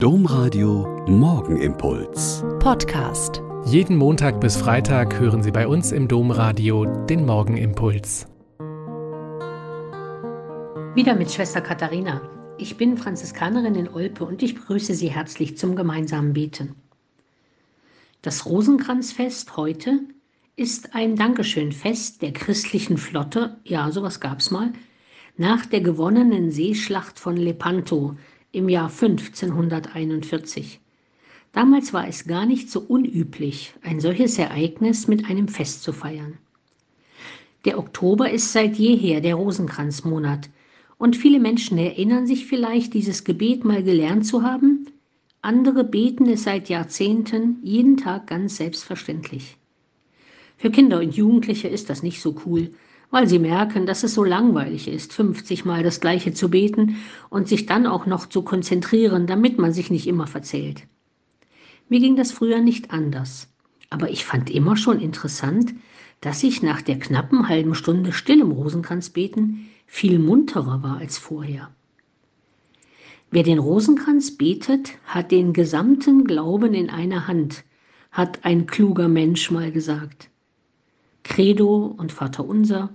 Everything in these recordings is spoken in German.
Domradio Morgenimpuls. Podcast. Jeden Montag bis Freitag hören Sie bei uns im Domradio den Morgenimpuls. Wieder mit Schwester Katharina. Ich bin Franziskanerin in Olpe und ich begrüße Sie herzlich zum gemeinsamen Beten. Das Rosenkranzfest heute ist ein Dankeschönfest der christlichen Flotte, ja, sowas gab's mal, nach der gewonnenen Seeschlacht von Lepanto im Jahr 1541. Damals war es gar nicht so unüblich, ein solches Ereignis mit einem Fest zu feiern. Der Oktober ist seit jeher der Rosenkranzmonat und viele Menschen erinnern sich vielleicht, dieses Gebet mal gelernt zu haben. Andere beten es seit Jahrzehnten jeden Tag ganz selbstverständlich. Für Kinder und Jugendliche ist das nicht so cool, weil sie merken, dass es so langweilig ist, 50 Mal das Gleiche zu beten und sich dann auch noch zu konzentrieren, damit man sich nicht immer verzählt. Mir ging das früher nicht anders, aber ich fand immer schon interessant, dass ich nach der knappen halben Stunde stillem Rosenkranz beten viel munterer war als vorher. Wer den Rosenkranz betet, hat den gesamten Glauben in einer Hand, hat ein kluger Mensch mal gesagt. Credo und Vaterunser,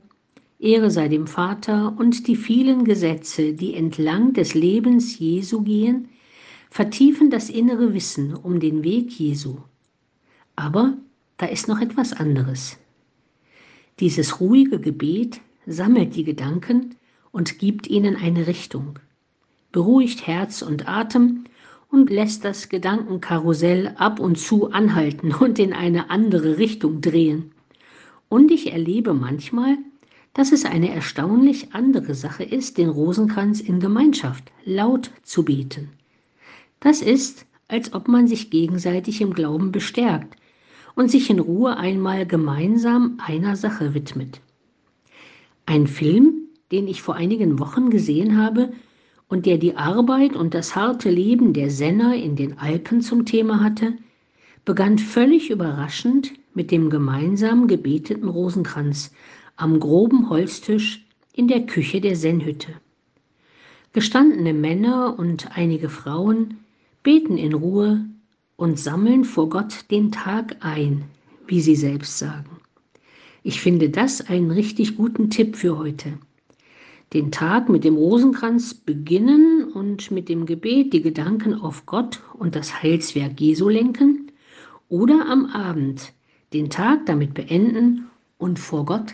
Ehre sei dem Vater und die vielen Gesetze, die entlang des Lebens Jesu gehen, vertiefen das innere Wissen um den Weg Jesu. Aber da ist noch etwas anderes. Dieses ruhige Gebet sammelt die Gedanken und gibt ihnen eine Richtung, beruhigt Herz und Atem und lässt das Gedankenkarussell ab und zu anhalten und in eine andere Richtung drehen. Und ich erlebe manchmal, dass es eine erstaunlich andere Sache ist, den Rosenkranz in Gemeinschaft laut zu beten. Das ist, als ob man sich gegenseitig im Glauben bestärkt und sich in Ruhe einmal gemeinsam einer Sache widmet. Ein Film, den ich vor einigen Wochen gesehen habe und der die Arbeit und das harte Leben der Senner in den Alpen zum Thema hatte, begann völlig überraschend mit dem gemeinsam gebeteten Rosenkranz am groben Holztisch in der Küche der Sennhütte. Gestandene Männer und einige Frauen beten in Ruhe und sammeln vor Gott den Tag ein, wie sie selbst sagen. Ich finde das einen richtig guten Tipp für heute. Den Tag mit dem Rosenkranz beginnen und mit dem Gebet die Gedanken auf Gott und das Heilswerk Jesu lenken oder am Abend den Tag damit beenden und vor Gott